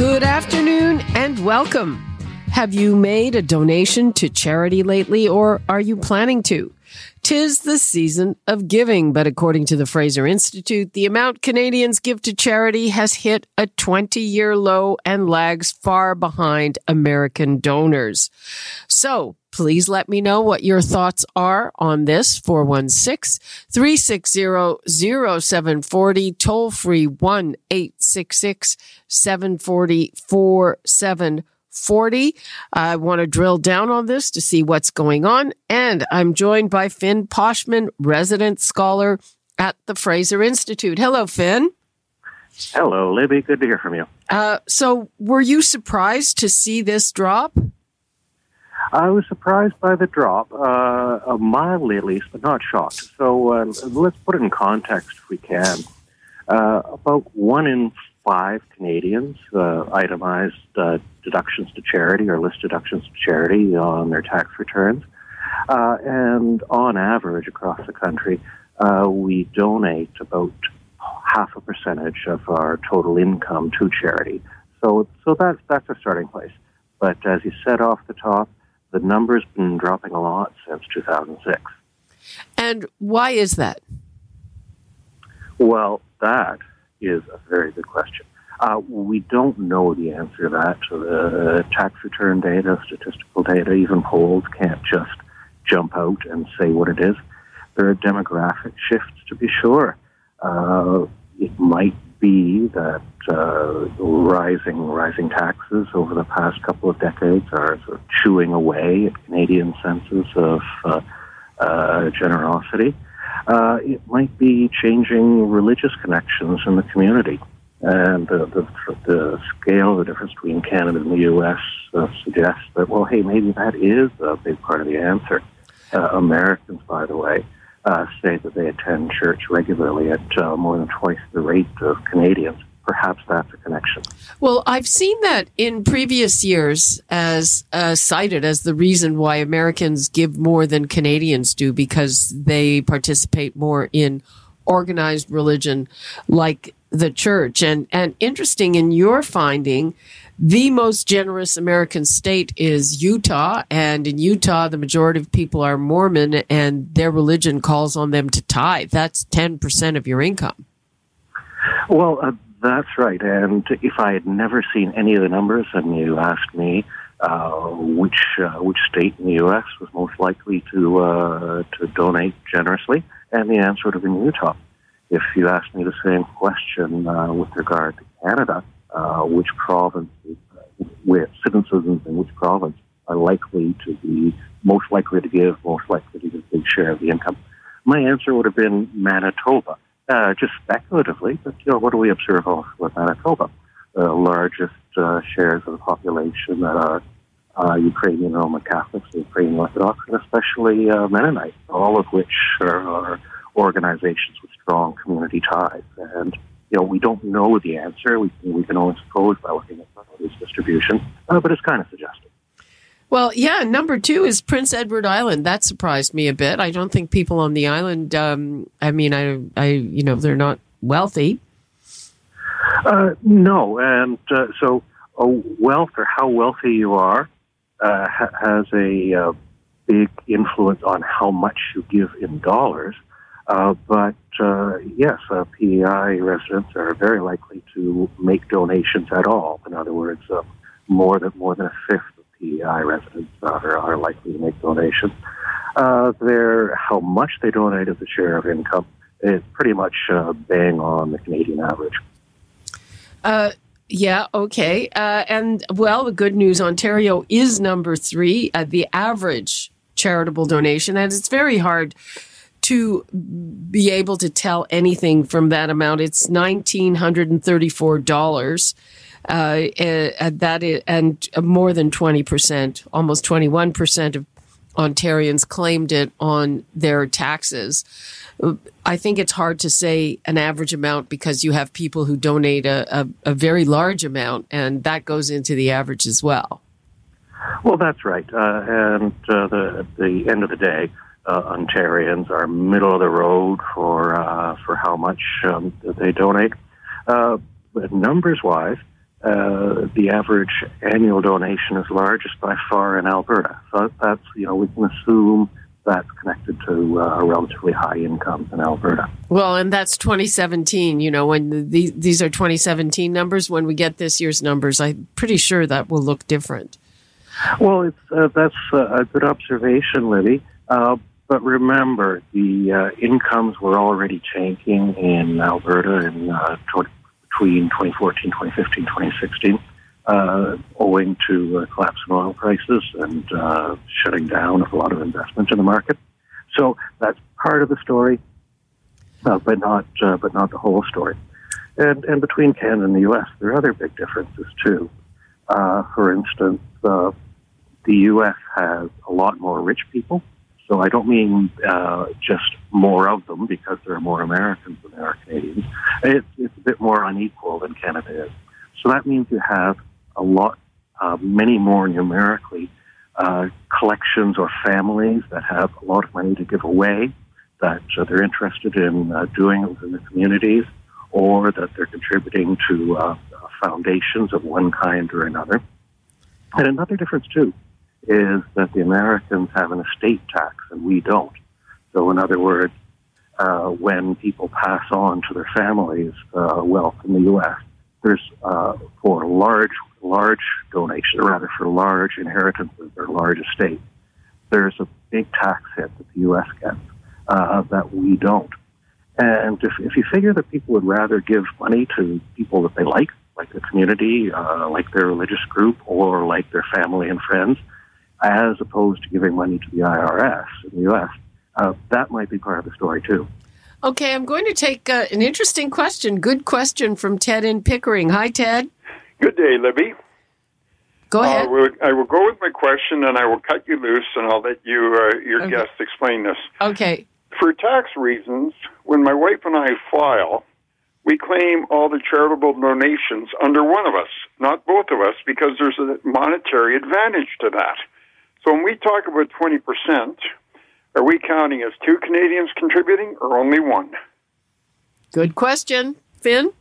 Good afternoon and welcome. Have you made a donation to charity lately or are you planning to? Tis the season of giving, but according to the Fraser Institute, the amount Canadians give to charity has hit a 20 year low and lags far behind American donors. So please let me know what your thoughts are on this 416 360 0740 toll free 1 866 740 40. I want to drill down on this to see what's going on. And I'm joined by Finn Poschmann, resident scholar at the Fraser Institute. Hello, Finn. Hello, Libby. Good to hear from you. Uh, so, were you surprised to see this drop? I was surprised by the drop, uh, mildly at least, but not shocked. So uh, let's put it in context if we can. Uh, about one in five Canadians uh, itemized uh, deductions to charity or list deductions to charity on their tax returns. Uh, and on average across the country, uh, we donate about half a percentage of our total income to charity. So, so that's, that's a starting place. But as you said off the top, the number's been dropping a lot since 2006. And why is that? Well, that is a very good question. Uh, we don't know the answer to that. The tax return data, statistical data, even polls can't just jump out and say what it is. There are demographic shifts, to be sure. Uh, it might be that uh, rising rising taxes over the past couple of decades are sort of chewing away at Canadian senses of uh, uh, generosity. Uh, it might be changing religious connections in the community. And the, the, the scale, the difference between Canada and the U.S. Uh, suggests that, well, hey, maybe that is a big part of the answer. Uh, Americans, by the way, say that they attend church regularly at more than twice the rate of Canadians. Perhaps that's a connection. Well, I've seen that in previous years as uh, cited as the reason why Americans give more than Canadians do because they participate more in organized religion like the church. And, and interesting in your finding, the most generous American state is Utah. And in Utah, the majority of people are Mormon and their religion calls on them to tithe. That's 10% of your income. Well, uh, that's right. And if I had never seen any of the numbers and you asked me, uh, which uh, which state in the U.S. was most likely to uh, to donate generously, and the answer would have been Utah. If you asked me the same question uh, with regard to Canada, uh, which province, where citizens in which province are likely to be most likely to give, most likely to give a big share of the income, my answer would have been Manitoba. Uh, just speculatively, but you know, what do we observe with Manitoba? The largest uh, shares of the population that are uh, Ukrainian Roman Catholics, Ukrainian Orthodox, and especially uh, Mennonites, all of which are, are organizations with strong community ties. And, you know, we don't know the answer. We, we can only suppose by looking at this distribution, uh, but it's kind of. Well, yeah. Number two is Prince Edward Island. That surprised me a bit. I don't think people on the island. Um, I mean, I, I, you know, they're not wealthy. Uh, no, and uh, so uh, wealth or how wealthy you are uh, ha- has a uh, big influence on how much you give in dollars. Uh, but uh, yes, PEI residents are very likely to make donations at all. In other words, more than more than a fifth PEI residents are, are likely to make donations. Uh, how much they donate as a share of income is pretty much uh, bang on the Canadian average. Uh, yeah, okay. Uh, and well, the good news Ontario is number three at the average charitable donation, and it's very hard to be able to tell anything from that amount. It's $1,934. Uh, and that is, and more than 20%, almost 21% of Ontarians claimed it on their taxes. I think it's hard to say an average amount because you have people who donate a, a, a very large amount, and that goes into the average as well. Well, that's right. Uh, and uh, the, at the end of the day, uh, Ontarians are middle of the road for uh, for how much um, they donate. Uh, numbers wise, uh, the average annual donation is largest by far in Alberta. So that's you know we can assume that's connected to uh, relatively high incomes in Alberta. Well, and that's 2017. You know, when the, these are 2017 numbers, when we get this year's numbers, I'm pretty sure that will look different. Well, it's, uh, that's a good observation, Libby. Uh, but remember, the uh, incomes were already changing in Alberta in uh, between 2014, 2015, 2016 uh, owing to uh, collapse in oil prices and uh, shutting down of a lot of investment in the market. So that's part of the story, uh, but not uh, but not the whole story. And and between Canada and the U.S., there are other big differences too. Uh, for instance, the U.S. has a lot more rich people. So I don't mean just more of them because there are more Americans than there are Canadians. It's, it's a bit more unequal than Canada is. So that means you have a lot, uh, many more numerically, uh, collections or families that have a lot of money to give away, that uh, they're interested in uh, doing within the communities, or that they're contributing to uh, foundations of one kind or another. And another difference, too, is that the Americans have an estate tax and we don't. So, in other words, uh, when people pass on to their families uh, wealth in the U.S., there's uh, for large large donation, or rather for large inheritances or large estates, there's a big tax hit that the U.S. gets uh, that we don't. And if, if you figure that people would rather give money to people that they like, like the community, uh, like their religious group, or like their family and friends, as opposed to giving money to the IRS in the U.S., uh, that might be part of the story too. Okay, I'm going to take uh, an interesting question. Good question from Ted in Pickering. Hi, Ted. Good day, Libby. Go ahead. Uh, I will go with my question, and I will cut you loose, and I'll let you, uh, your okay. guest, explain this. Okay. For tax reasons, when my wife and I file, we claim all the charitable donations under one of us, not both of us, because there's a monetary advantage to that. So when we talk about 20%, are we counting as two Canadians contributing or only one? Good question. Finn?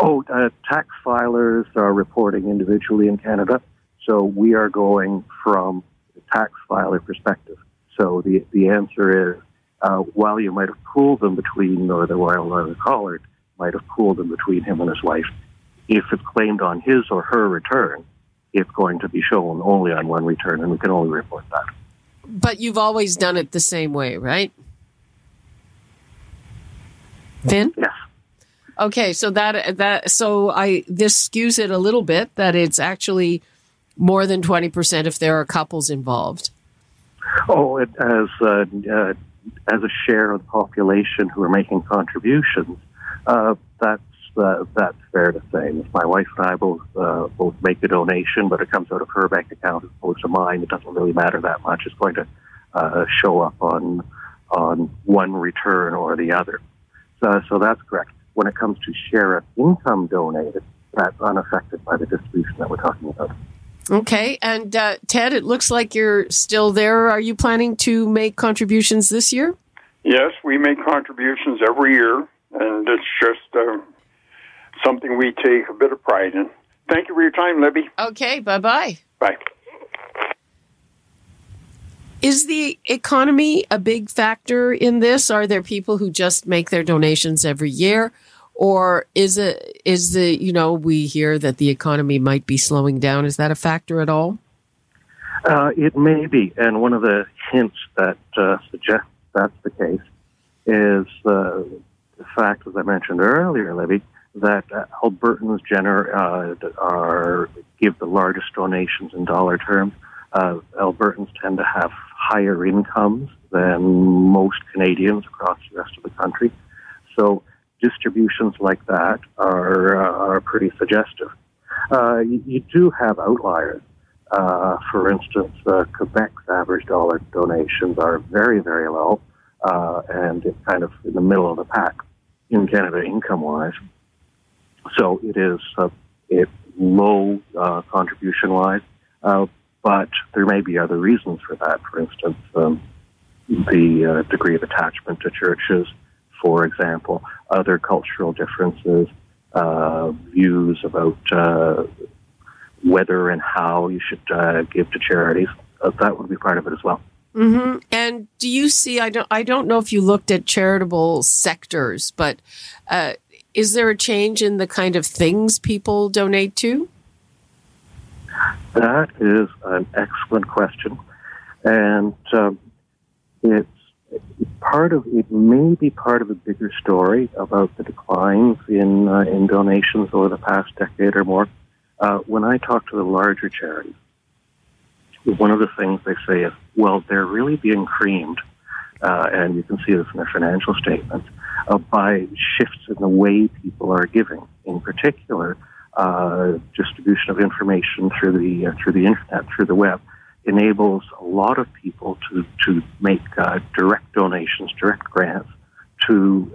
Oh, uh, tax filers are reporting individually in Canada, so we are going from the tax filer perspective. So the the answer is, uh, while you might have pooled them between, or the while the caller might have pooled them between him and his wife, if it's claimed on his or her return, it's going to be shown only on one return, and we can only report that. But you've always done it the same way, right? Finn? Yes. Okay, so that that so I this skews it a little bit that it's actually more than twenty percent if there are couples involved. Oh, it, as uh, uh, as a share of the population who are making contributions, uh, that's uh, that's fair to say. If my wife and I both uh, both make a donation, but it comes out of her bank account as opposed to mine, it doesn't really matter that much. It's going to uh, show up on on one return or the other. So, so that's correct when it comes to share of income donated, that's unaffected by the distribution that we're talking about. Okay. And uh, Ted, it looks like you're still there. Are you planning to make contributions this year? Yes, we make contributions every year, and it's just uh, something we take a bit of pride in. Thank you for your time, Libby. Okay. Bye bye. Bye. Is the economy a big factor in this? Are there people who just make their donations every year? Or is it, is the, you know, we hear that the economy might be slowing down. Is that a factor at all? Uh, it may be. And one of the hints that uh, suggests that's the case is uh, the fact, as I mentioned earlier, Libby, that uh, Albertans gener- uh, are give the largest donations in dollar terms. Uh, Albertans tend to have higher incomes than most Canadians across the rest of the country. So distributions like that are uh, are pretty suggestive. Uh, you, you, do have outliers. Uh, for instance, Quebec's average dollar donations are very, very low, uh, and it's kind of in the middle of the pack in Canada income-wise. So it is uh, it low uh, contribution-wise, but there may be other reasons for that. For instance, um, the degree of attachment to churches, for example, other cultural differences, views about whether and how you should uh, give to charities. Uh, that would be part of it as well. Mm-hmm. And do you see? I don't. I don't know if you looked at charitable sectors, but uh, is there a change in the kind of things people donate to? That is an excellent question, and um, it's part of it may be part of a bigger story about the declines in uh, in donations over the past decade or more. Uh, when I talk to the larger charities, one of the things they say is, well, they're really being creamed, uh, and you can see this in their financial statements, uh, by shifts in the way people are giving. In particular, uh, distribution of information through the uh, through the internet, through the web, enables a lot of people to to make uh, direct donations, direct grants to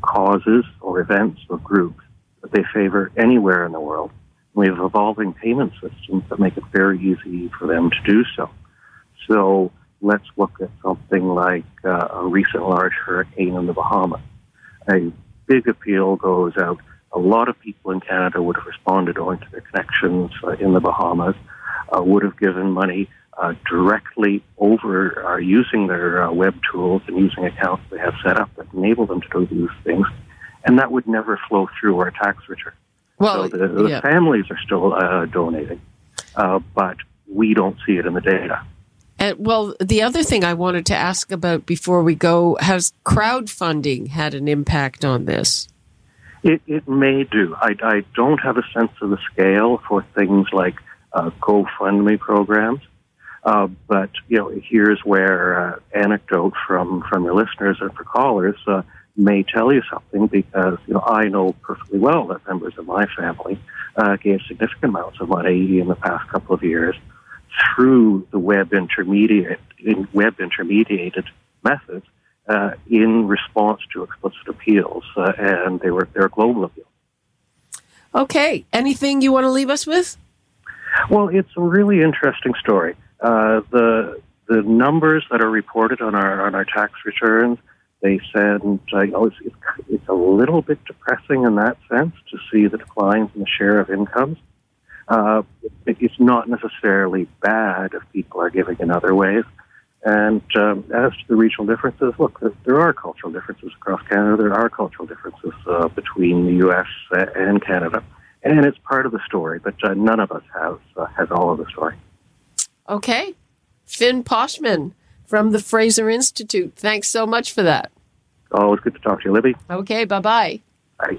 causes or events or groups that they favor anywhere in the world we have evolving payment systems that make it very easy for them to do so. So let's look at something like uh, a recent large hurricane in the Bahamas. A big appeal goes out. A lot of people in Canada would have responded owing to their connections uh, in the Bahamas, uh, would have given money uh, directly over uh, using their uh, web tools and using accounts they have set up that enable them to do these things, and that would never flow through our tax return. Well, so the, the yeah. families are still uh, donating, uh, but we don't see it in the data. And, well, the other thing I wanted to ask about before we go has crowdfunding had an impact on this? It, it may do. I, I don't have a sense of the scale for things like uh, GoFundMe programs. Uh, but you know, here's where uh, anecdote from from your listeners and for callers. Uh, may tell you something because you know I know perfectly well that members of my family uh, gave significant amounts of money in the past couple of years through the web intermediate in web intermediated methods uh, in response to explicit appeals, uh, and they were they're global appeals. Okay, anything you want to leave us with? Well, it's a really interesting story. Uh, the the numbers that are reported on our on our tax returns they said, uh, you know, it's, it's, it's a little bit depressing in that sense to see the declines in the share of incomes. Uh, it's not necessarily bad if people are giving in other ways. And um, as to the regional differences, look, there are cultural differences across Canada. There are cultural differences uh, between the U.S. and Canada, and it's part of the story. But uh, none of us has uh, has all of the story. Okay, Finn Poschmann from the Fraser Institute. Thanks so much for that. Always good to talk to you, Libby. Okay, bye-bye. Bye.